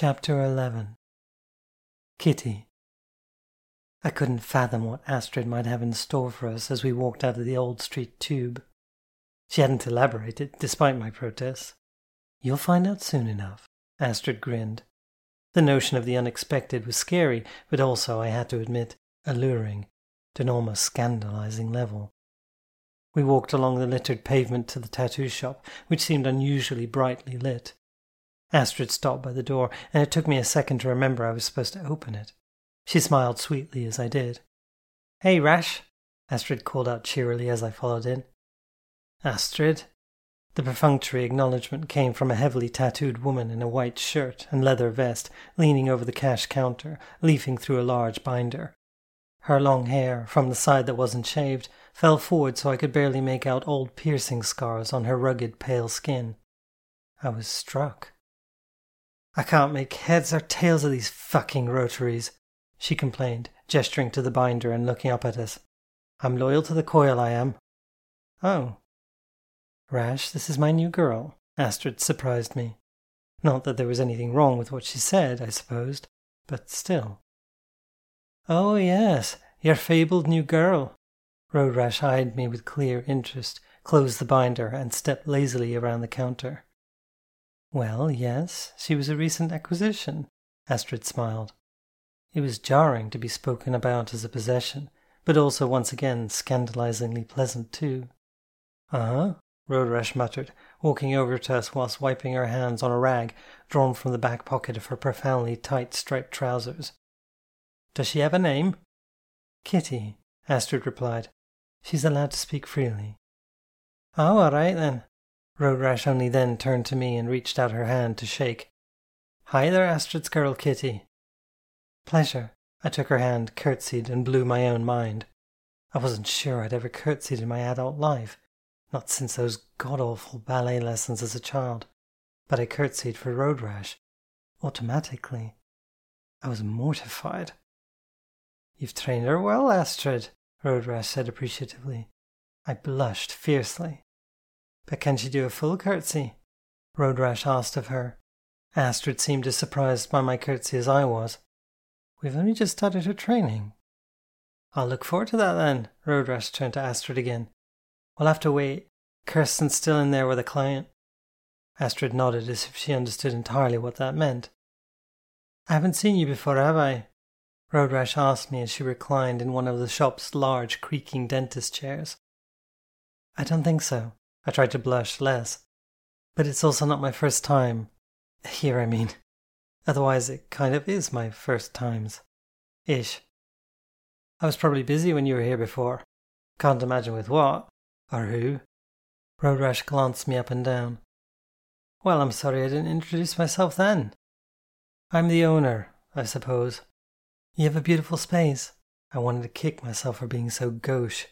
Chapter 11 Kitty I couldn't fathom what Astrid might have in store for us as we walked out of the Old Street tube. She hadn't elaborated, despite my protests. You'll find out soon enough, Astrid grinned. The notion of the unexpected was scary, but also, I had to admit, alluring to an almost scandalizing level. We walked along the littered pavement to the tattoo shop, which seemed unusually brightly lit. Astrid stopped by the door, and it took me a second to remember I was supposed to open it. She smiled sweetly as I did. Hey, Rash! Astrid called out cheerily as I followed in. Astrid? The perfunctory acknowledgement came from a heavily tattooed woman in a white shirt and leather vest, leaning over the cash counter, leafing through a large binder. Her long hair, from the side that wasn't shaved, fell forward so I could barely make out old piercing scars on her rugged, pale skin. I was struck. I can't make heads or tails of these fucking rotaries, she complained, gesturing to the binder and looking up at us. I'm loyal to the coil, I am. Oh. Rash, this is my new girl, Astrid surprised me. Not that there was anything wrong with what she said, I supposed, but still. Oh, yes, your fabled new girl. Road Rash eyed me with clear interest, closed the binder, and stepped lazily around the counter. Well, yes, she was a recent acquisition, Astrid smiled. It was jarring to be spoken about as a possession, but also once again scandalizingly pleasant too. Uh huh, Road Rash muttered, walking over to us whilst wiping her hands on a rag drawn from the back pocket of her profoundly tight striped trousers. Does she have a name? Kitty, Astrid replied. She's allowed to speak freely. Oh, all right then, Road Rash only then turned to me and reached out her hand to shake. Hi there, Astrid's girl Kitty. Pleasure. I took her hand, curtsied, and blew my own mind. I wasn't sure I'd ever curtsied in my adult life, not since those god awful ballet lessons as a child, but I curtsied for Road Rash, automatically. I was mortified. You've trained her well, Astrid, Road Rash said appreciatively. I blushed fiercely. But can she do a full curtsy? Road Rash asked of her. Astrid seemed as surprised by my curtsy as I was. We've only just started her training. I'll look forward to that then, Road Rash turned to Astrid again. We'll have to wait. Kirsten's still in there with a client. Astrid nodded as if she understood entirely what that meant. I haven't seen you before, have I? Road Rash asked me as she reclined in one of the shop's large creaking dentist chairs. I don't think so. I tried to blush less. But it's also not my first time. Here, I mean. Otherwise, it kind of is my first times. Ish. I was probably busy when you were here before. Can't imagine with what. Or who. Road Rash glanced me up and down. Well, I'm sorry I didn't introduce myself then. I'm the owner, I suppose. You have a beautiful space. I wanted to kick myself for being so gauche.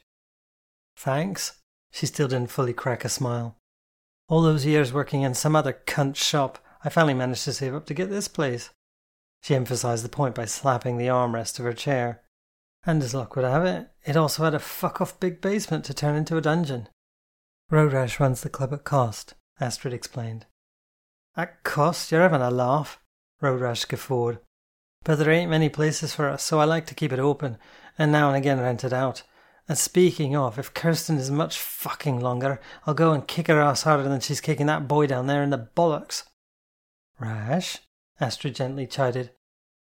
Thanks, she still didn't fully crack a smile. All those years working in some other cunt shop, I finally managed to save up to get this place. She emphasized the point by slapping the armrest of her chair. And as luck would have it, it also had a fuck off big basement to turn into a dungeon. Road Rash runs the club at cost, Astrid explained. At cost? You're having a laugh, Road Rash guffawed. But there ain't many places for us, so I like to keep it open, and now and again rent it out. And speaking of, if Kirsten is much fucking longer, I'll go and kick her ass harder than she's kicking that boy down there in the bollocks. Rash? Astrid gently chided.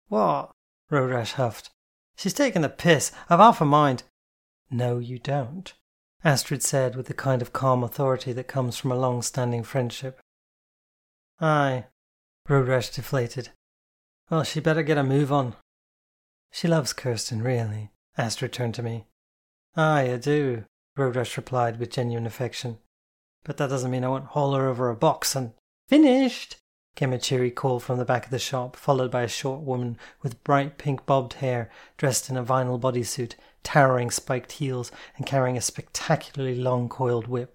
What? Road Rash huffed. She's taking the piss. I've half a mind. No, you don't, Astrid said with the kind of calm authority that comes from a long standing friendship. Aye, Road Rash deflated. Well, she better get a move on. She loves Kirsten, really, Astrid turned to me. Aye, I do, Road Rash replied with genuine affection. But that doesn't mean I won't haul her over a box and. Finished! came a cheery call from the back of the shop, followed by a short woman with bright pink bobbed hair, dressed in a vinyl bodysuit, towering spiked heels, and carrying a spectacularly long coiled whip.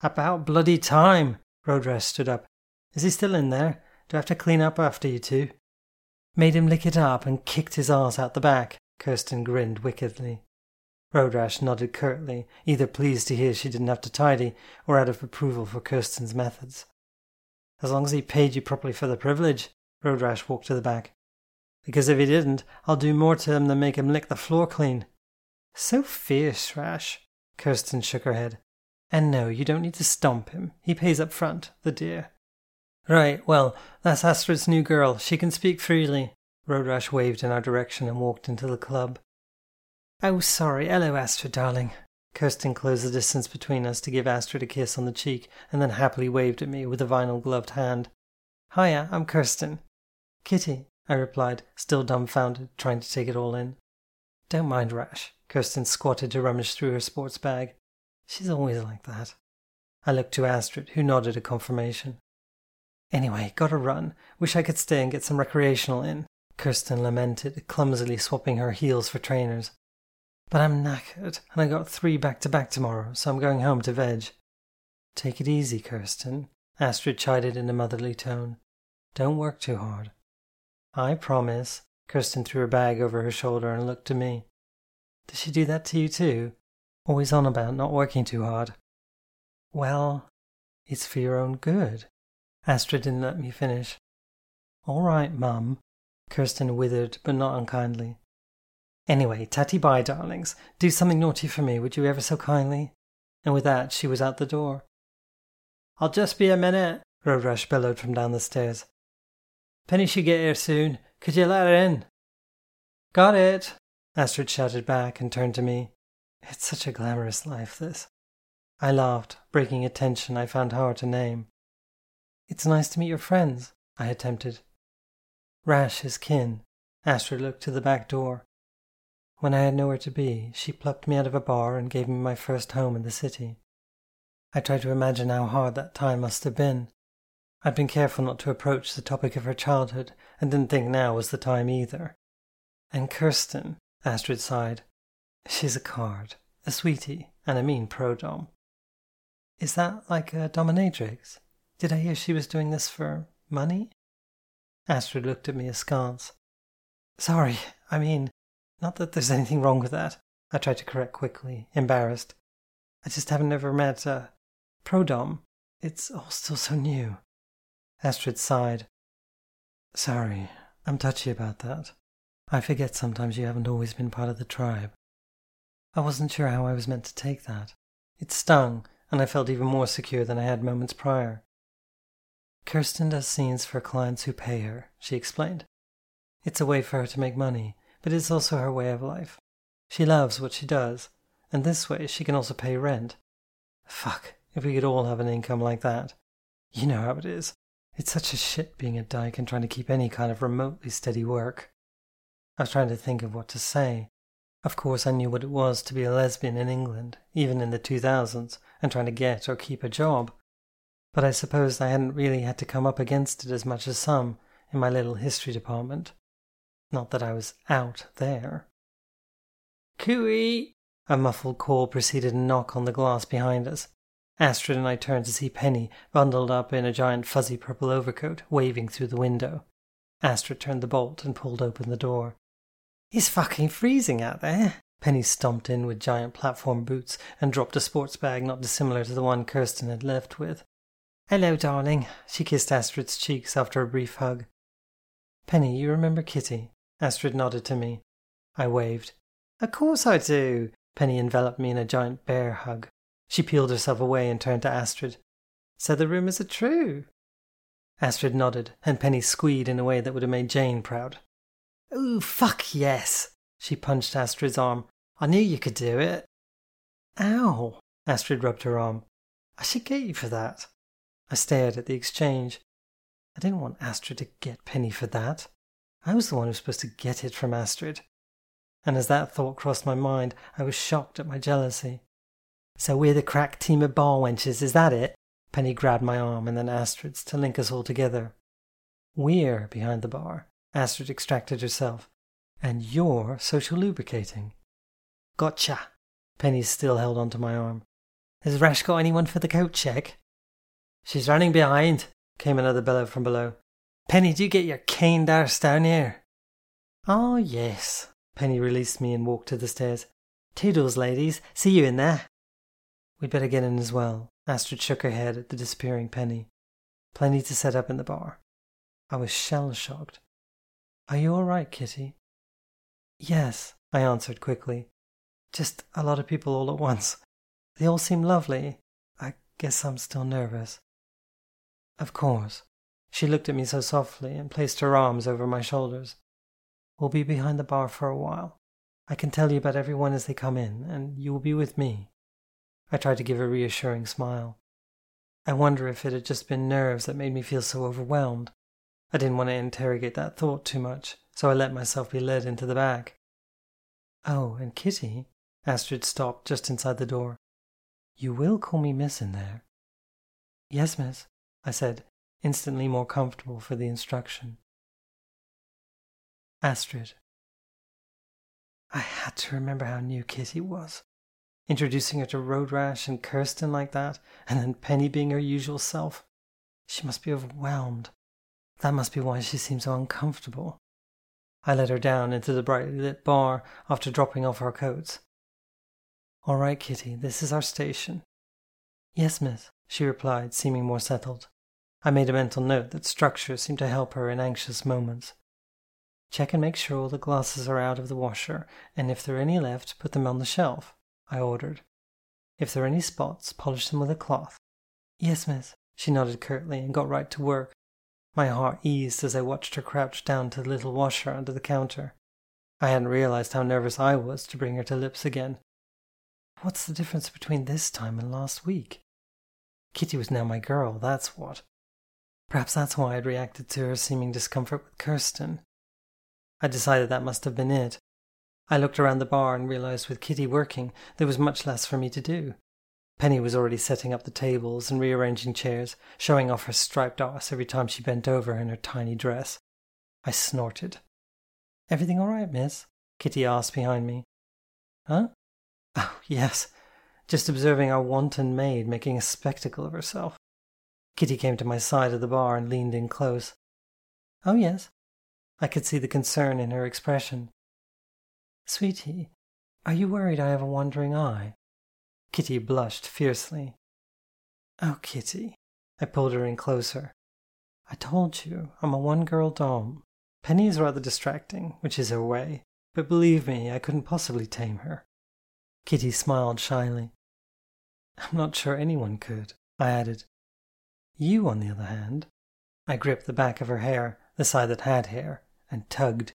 About bloody time! Road Rash stood up. Is he still in there? Do I have to clean up after you two? Made him lick it up and kicked his ass out the back. Kirsten grinned wickedly. Road Rash nodded curtly, either pleased to hear she didn't have to tidy, or out of approval for Kirsten's methods. As long as he paid you properly for the privilege, Road Rash walked to the back. Because if he didn't, I'll do more to him than make him lick the floor clean. So fierce, Rash. Kirsten shook her head. And no, you don't need to stomp him. He pays up front, the dear. Right, well, that's Astrid's new girl. She can speak freely. Road Rash waved in our direction and walked into the club. Oh, sorry. Hello, Astrid, darling. Kirsten closed the distance between us to give Astrid a kiss on the cheek and then happily waved at me with a vinyl gloved hand. Hiya, I'm Kirsten. Kitty, I replied, still dumbfounded, trying to take it all in. Don't mind Rash. Kirsten squatted to rummage through her sports bag. She's always like that. I looked to Astrid, who nodded a confirmation. Anyway, gotta run. Wish I could stay and get some recreational in. Kirsten lamented, clumsily swapping her heels for trainers. But I'm knackered, and I got three back to back tomorrow, so I'm going home to veg. Take it easy, Kirsten. Astrid chided in a motherly tone. Don't work too hard. I promise. Kirsten threw her bag over her shoulder and looked to me. Does she do that to you too? Always on about not working too hard. Well, it's for your own good. Astrid didn't let me finish. All right, Mum. Kirsten withered, but not unkindly. Anyway, tatty bye, darlings. Do something naughty for me, would you ever so kindly? And with that, she was out the door. I'll just be a minute, Road Rash bellowed from down the stairs. Penny should get here soon. Could you let her in? Got it, Astrid shouted back and turned to me. It's such a glamorous life, this. I laughed, breaking a tension I found hard to name. It's nice to meet your friends, I attempted. Rash is kin. Astrid looked to the back door. When I had nowhere to be, she plucked me out of a bar and gave me my first home in the city. I tried to imagine how hard that time must have been, I'd been careful not to approach the topic of her childhood, and didn't think now was the time either. And Kirsten, Astrid sighed. She's a card, a sweetie, and a mean pro-dom. Is that like a dominatrix? Did I hear she was doing this for money? Astrid looked at me askance. Sorry, I mean, not that there's anything wrong with that. I tried to correct quickly, embarrassed. I just haven't ever met a prodom. It's all still so new. Astrid sighed. Sorry, I'm touchy about that. I forget sometimes you haven't always been part of the tribe. I wasn't sure how I was meant to take that. It stung, and I felt even more secure than I had moments prior. Kirsten does scenes for clients who pay her, she explained. It's a way for her to make money, but it's also her way of life. She loves what she does, and this way she can also pay rent. Fuck, if we could all have an income like that. You know how it is. It's such a shit being a dyke and trying to keep any kind of remotely steady work. I was trying to think of what to say. Of course, I knew what it was to be a lesbian in England, even in the 2000s, and trying to get or keep a job. But I supposed I hadn't really had to come up against it as much as some in my little history department. Not that I was out there. Cooey! A muffled call preceded a knock on the glass behind us. Astrid and I turned to see Penny, bundled up in a giant fuzzy purple overcoat, waving through the window. Astrid turned the bolt and pulled open the door. It's fucking freezing out there. Penny stomped in with giant platform boots and dropped a sports bag not dissimilar to the one Kirsten had left with. Hello, darling. She kissed Astrid's cheeks after a brief hug. Penny, you remember Kitty? Astrid nodded to me. I waved. Of course I do. Penny enveloped me in a giant bear hug. She peeled herself away and turned to Astrid. So the rumours are true? Astrid nodded, and Penny squeed in a way that would have made Jane proud. Oh, fuck yes! She punched Astrid's arm. I knew you could do it. Ow! Astrid rubbed her arm. I should get you for that. I stared at the exchange. I didn't want Astrid to get Penny for that. I was the one who was supposed to get it from Astrid. And as that thought crossed my mind, I was shocked at my jealousy. So we're the crack team of bar wenches, is that it? Penny grabbed my arm and then Astrid's to link us all together. We're behind the bar, Astrid extracted herself, and you're social lubricating. Gotcha. Penny still held onto my arm. Has Rash got anyone for the coat check? She's running behind, came another bellow from below. Penny, do you get your caned arse down here? Oh, yes. Penny released me and walked to the stairs. Toodles, ladies. See you in there. We'd better get in as well. Astrid shook her head at the disappearing penny. Plenty to set up in the bar. I was shell shocked. Are you all right, Kitty? Yes, I answered quickly. Just a lot of people all at once. They all seem lovely. I guess I'm still nervous. Of course. She looked at me so softly and placed her arms over my shoulders. We'll be behind the bar for a while. I can tell you about everyone as they come in, and you will be with me. I tried to give a reassuring smile. I wonder if it had just been nerves that made me feel so overwhelmed. I didn't want to interrogate that thought too much, so I let myself be led into the back. Oh, and Kitty, Astrid stopped just inside the door. You will call me Miss in there. Yes, miss, I said, instantly more comfortable for the instruction. Astrid. I had to remember how new Kitty was. Introducing her to Road Rash and Kirsten like that, and then Penny being her usual self. She must be overwhelmed. That must be why she seemed so uncomfortable. I led her down into the brightly lit bar after dropping off our coats. All right, Kitty, this is our station. Yes, miss, she replied, seeming more settled. I made a mental note that structure seemed to help her in anxious moments. Check and make sure all the glasses are out of the washer, and if there are any left, put them on the shelf, I ordered. If there are any spots, polish them with a cloth. Yes, miss, she nodded curtly and got right to work, my heart eased as I watched her crouch down to the little washer under the counter. I hadn't realized how nervous I was to bring her to lips again. What's the difference between this time and last week? Kitty was now my girl, that's what. Perhaps that's why I'd reacted to her seeming discomfort with Kirsten. I decided that must have been it. I looked around the bar and realized with Kitty working, there was much less for me to do. Penny was already setting up the tables and rearranging chairs, showing off her striped arse every time she bent over in her tiny dress. I snorted. Everything all right, miss? Kitty asked behind me. Huh? Oh, yes. Just observing our wanton maid making a spectacle of herself. Kitty came to my side of the bar and leaned in close. Oh, yes. I could see the concern in her expression. Sweetie, are you worried I have a wandering eye? Kitty blushed fiercely. Oh, Kitty. I pulled her in closer. I told you, I'm a one girl dom. Penny is rather distracting, which is her way, but believe me, I couldn't possibly tame her. Kitty smiled shyly. I'm not sure anyone could, I added. You, on the other hand. I gripped the back of her hair, the side that had hair, and tugged.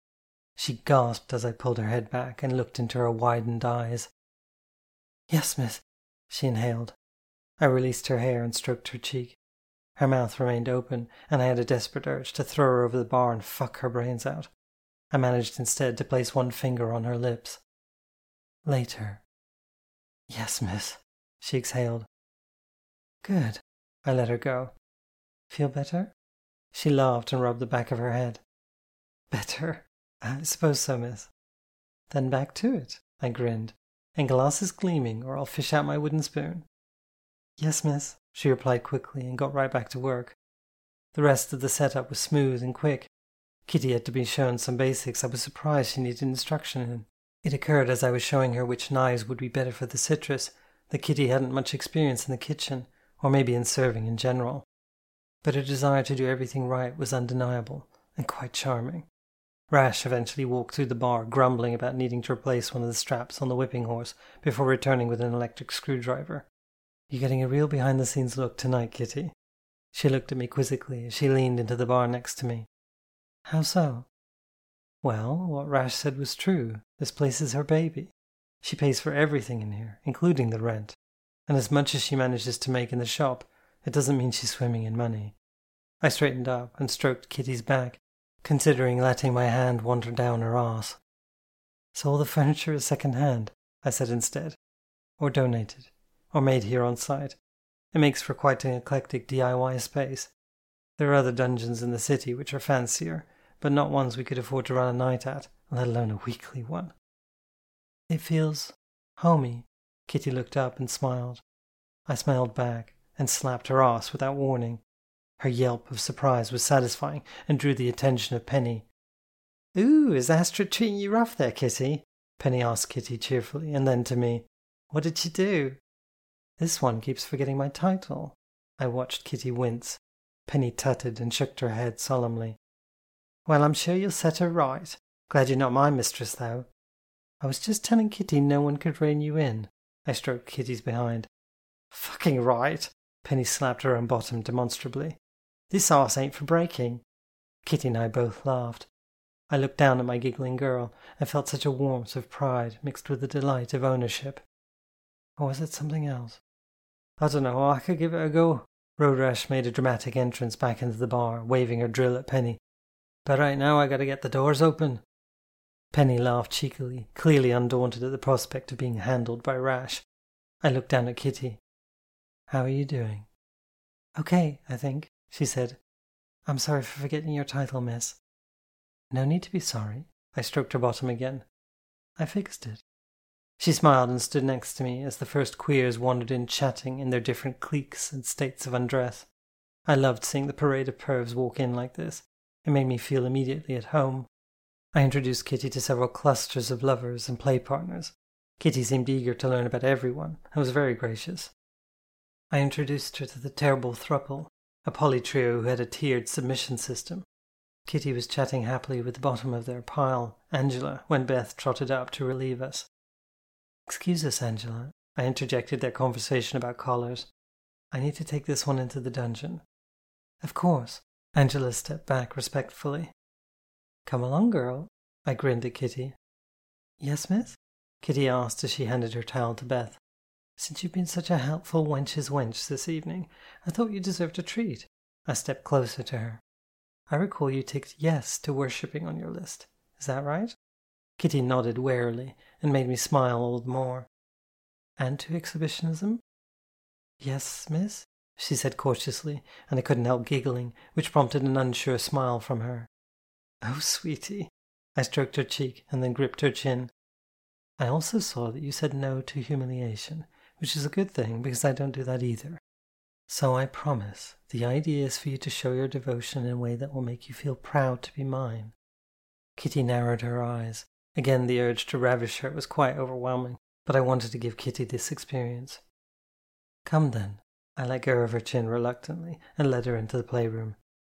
She gasped as I pulled her head back and looked into her widened eyes. Yes, miss, she inhaled. I released her hair and stroked her cheek. Her mouth remained open, and I had a desperate urge to throw her over the bar and fuck her brains out. I managed instead to place one finger on her lips. Later. Yes, miss, she exhaled. Good. I let her go. Feel better? She laughed and rubbed the back of her head. Better? I suppose so, miss. Then back to it, I grinned and glasses gleaming, or I'll fish out my wooden spoon. Yes, miss, she replied quickly and got right back to work. The rest of the setup was smooth and quick. Kitty had to be shown some basics I was surprised she needed instruction in. It occurred as I was showing her which knives would be better for the citrus that Kitty hadn't much experience in the kitchen, or maybe in serving in general. But her desire to do everything right was undeniable and quite charming. Rash eventually walked through the bar, grumbling about needing to replace one of the straps on the whipping horse before returning with an electric screwdriver. You're getting a real behind the scenes look tonight, Kitty. She looked at me quizzically as she leaned into the bar next to me. How so? Well, what Rash said was true. This place is her baby. She pays for everything in here, including the rent. And as much as she manages to make in the shop, it doesn't mean she's swimming in money. I straightened up and stroked Kitty's back, considering letting my hand wander down her arse. So all the furniture is second hand, I said instead, or donated, or made here on site. It makes for quite an eclectic DIY space. There are other dungeons in the city which are fancier, but not ones we could afford to run a night at, let alone a weekly one. It feels homey. Kitty looked up and smiled. I smiled back and slapped her ass without warning. Her yelp of surprise was satisfying and drew the attention of Penny. Ooh, is Astrid treating you rough there, Kitty? Penny asked Kitty cheerfully, and then to me, What did she do? This one keeps forgetting my title. I watched Kitty wince. Penny tutted and shook her head solemnly. Well, I'm sure you'll set her right. Glad you're not my mistress, though. I was just telling Kitty no one could rein you in. I stroked Kitty's behind. Fucking right. Penny slapped her own bottom demonstrably. This arse ain't for breaking. Kitty and I both laughed. I looked down at my giggling girl and felt such a warmth of pride mixed with the delight of ownership. Or was it something else? I don't know, I could give it a go. Road made a dramatic entrance back into the bar, waving her drill at Penny. But right now I gotta get the doors open. Penny laughed cheekily, clearly undaunted at the prospect of being handled by Rash. I looked down at Kitty. How are you doing? Okay, I think, she said. I'm sorry for forgetting your title, miss. No need to be sorry. I stroked her bottom again. I fixed it. She smiled and stood next to me as the first queers wandered in chatting in their different cliques and states of undress. I loved seeing the parade of pervs walk in like this. It made me feel immediately at home. I introduced Kitty to several clusters of lovers and play partners. Kitty seemed eager to learn about everyone and was very gracious. I introduced her to the terrible thruple, a poly trio who had a tiered submission system. Kitty was chatting happily with the bottom of their pile, Angela, when Beth trotted up to relieve us. Excuse us, Angela. I interjected their conversation about collars. I need to take this one into the dungeon. Of course. Angela stepped back respectfully. Come along, girl. I grinned at Kitty. Yes, miss? Kitty asked as she handed her towel to Beth. Since you've been such a helpful wench's wench this evening, I thought you deserved a treat. I stepped closer to her. I recall you ticked yes to worshipping on your list. Is that right? Kitty nodded warily and made me smile all the more. And to exhibitionism? Yes, miss, she said cautiously, and I couldn't help giggling, which prompted an unsure smile from her. Oh, sweetie. I stroked her cheek and then gripped her chin. I also saw that you said no to humiliation, which is a good thing because I don't do that either. So I promise the idea is for you to show your devotion in a way that will make you feel proud to be mine. Kitty narrowed her eyes. Again, the urge to ravish her was quite overwhelming, but I wanted to give Kitty this experience. Come then. I let go of her chin reluctantly and led her into the playroom.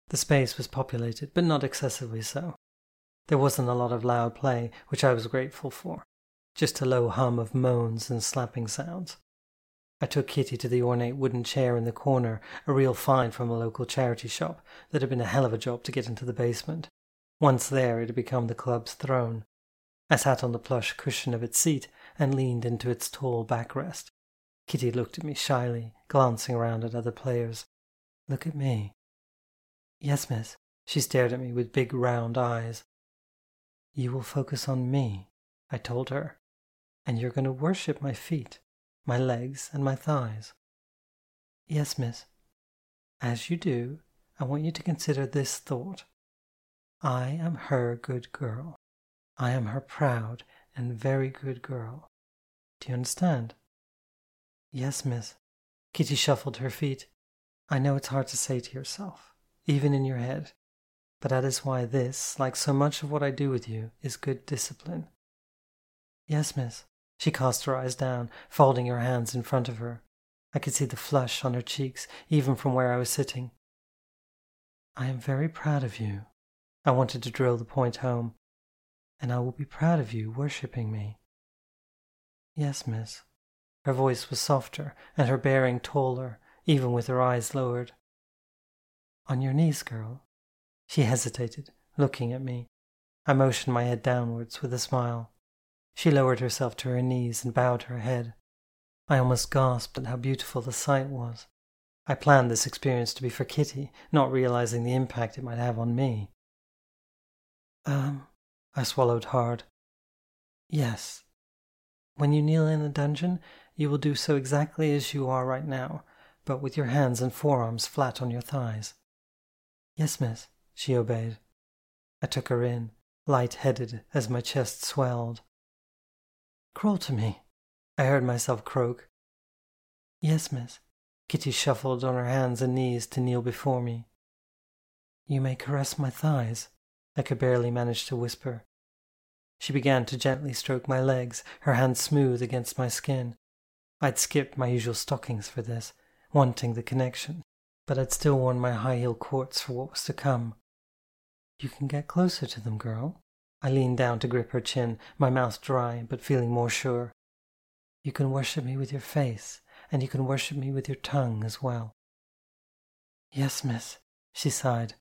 The space was populated, but not excessively so. There wasn't a lot of loud play, which I was grateful for, just a low hum of moans and slapping sounds. I took Kitty to the ornate wooden chair in the corner, a real find from a local charity shop that had been a hell of a job to get into the basement. Once there, it had become the club's throne. I sat on the plush cushion of its seat and leaned into its tall backrest. Kitty looked at me shyly, glancing around at other players. Look at me. Yes, miss. She stared at me with big round eyes. You will focus on me, I told her, and you're going to worship my feet, my legs, and my thighs. Yes, miss. As you do, I want you to consider this thought. I am her good girl. I am her proud and very good girl. Do you understand? Yes, miss. Kitty shuffled her feet. I know it's hard to say to yourself even in your head. But that is why this, like so much of what I do with you, is good discipline. Yes, miss. She cast her eyes down, folding her hands in front of her. I could see the flush on her cheeks, even from where I was sitting. I am very proud of you. I wanted to drill the point home. And I will be proud of you worshipping me. Yes, miss. Her voice was softer, and her bearing taller, even with her eyes lowered. On your knees, girl. She hesitated, looking at me. I motioned my head downwards with a smile. She lowered herself to her knees and bowed her head. I almost gasped at how beautiful the sight was. I planned this experience to be for Kitty, not realizing the impact it might have on me. Um, I swallowed hard. Yes. When you kneel in a dungeon, you will do so exactly as you are right now, but with your hands and forearms flat on your thighs. Yes, miss, she obeyed. I took her in, light-headed as my chest swelled. Crawl to me, I heard myself croak. Yes, miss. Kitty shuffled on her hands and knees to kneel before me. You may caress my thighs, I could barely manage to whisper. She began to gently stroke my legs, her hands smooth against my skin. I'd skipped my usual stockings for this, wanting the connection but I'd still worn my high heel courts for what was to come. You can get closer to them, girl. I leaned down to grip her chin, my mouth dry, but feeling more sure. You can worship me with your face, and you can worship me with your tongue as well. Yes, miss, she sighed.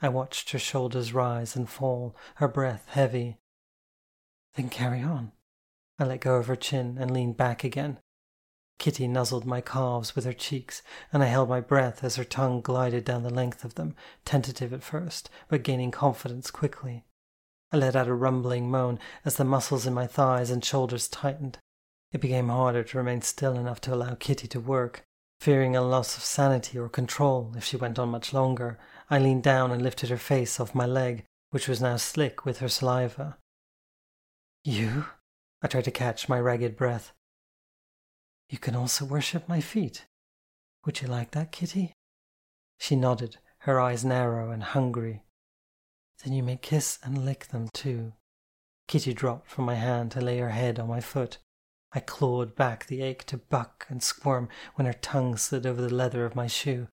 I watched her shoulders rise and fall, her breath heavy. Then carry on. I let go of her chin and leaned back again. Kitty nuzzled my calves with her cheeks, and I held my breath as her tongue glided down the length of them, tentative at first, but gaining confidence quickly. I let out a rumbling moan as the muscles in my thighs and shoulders tightened. It became harder to remain still enough to allow Kitty to work. Fearing a loss of sanity or control if she went on much longer, I leaned down and lifted her face off my leg, which was now slick with her saliva. You? I tried to catch my ragged breath. You can also worship my feet. Would you like that, Kitty? She nodded, her eyes narrow and hungry. Then you may kiss and lick them too. Kitty dropped from my hand to lay her head on my foot. I clawed back the ache to buck and squirm when her tongue slid over the leather of my shoe.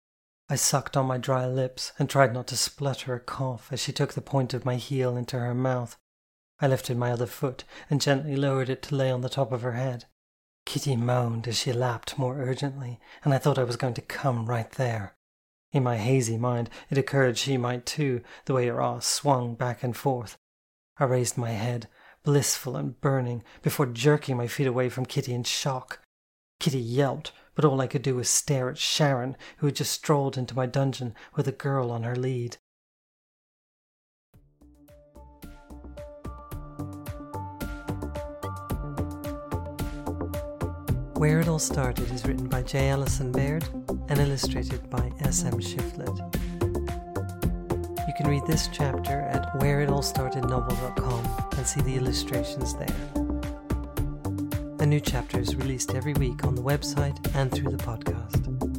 I sucked on my dry lips and tried not to splutter or cough as she took the point of my heel into her mouth. I lifted my other foot and gently lowered it to lay on the top of her head. Kitty moaned as she lapped more urgently, and I thought I was going to come right there. In my hazy mind, it occurred she might too, the way her ass swung back and forth. I raised my head, blissful and burning, before jerking my feet away from Kitty in shock. Kitty yelped, but all I could do was stare at Sharon, who had just strolled into my dungeon with a girl on her lead. Where It All Started is written by J. Allison Baird and illustrated by S. M. Shifflett. You can read this chapter at whereitallstartednovel.com and see the illustrations there. A new chapter is released every week on the website and through the podcast.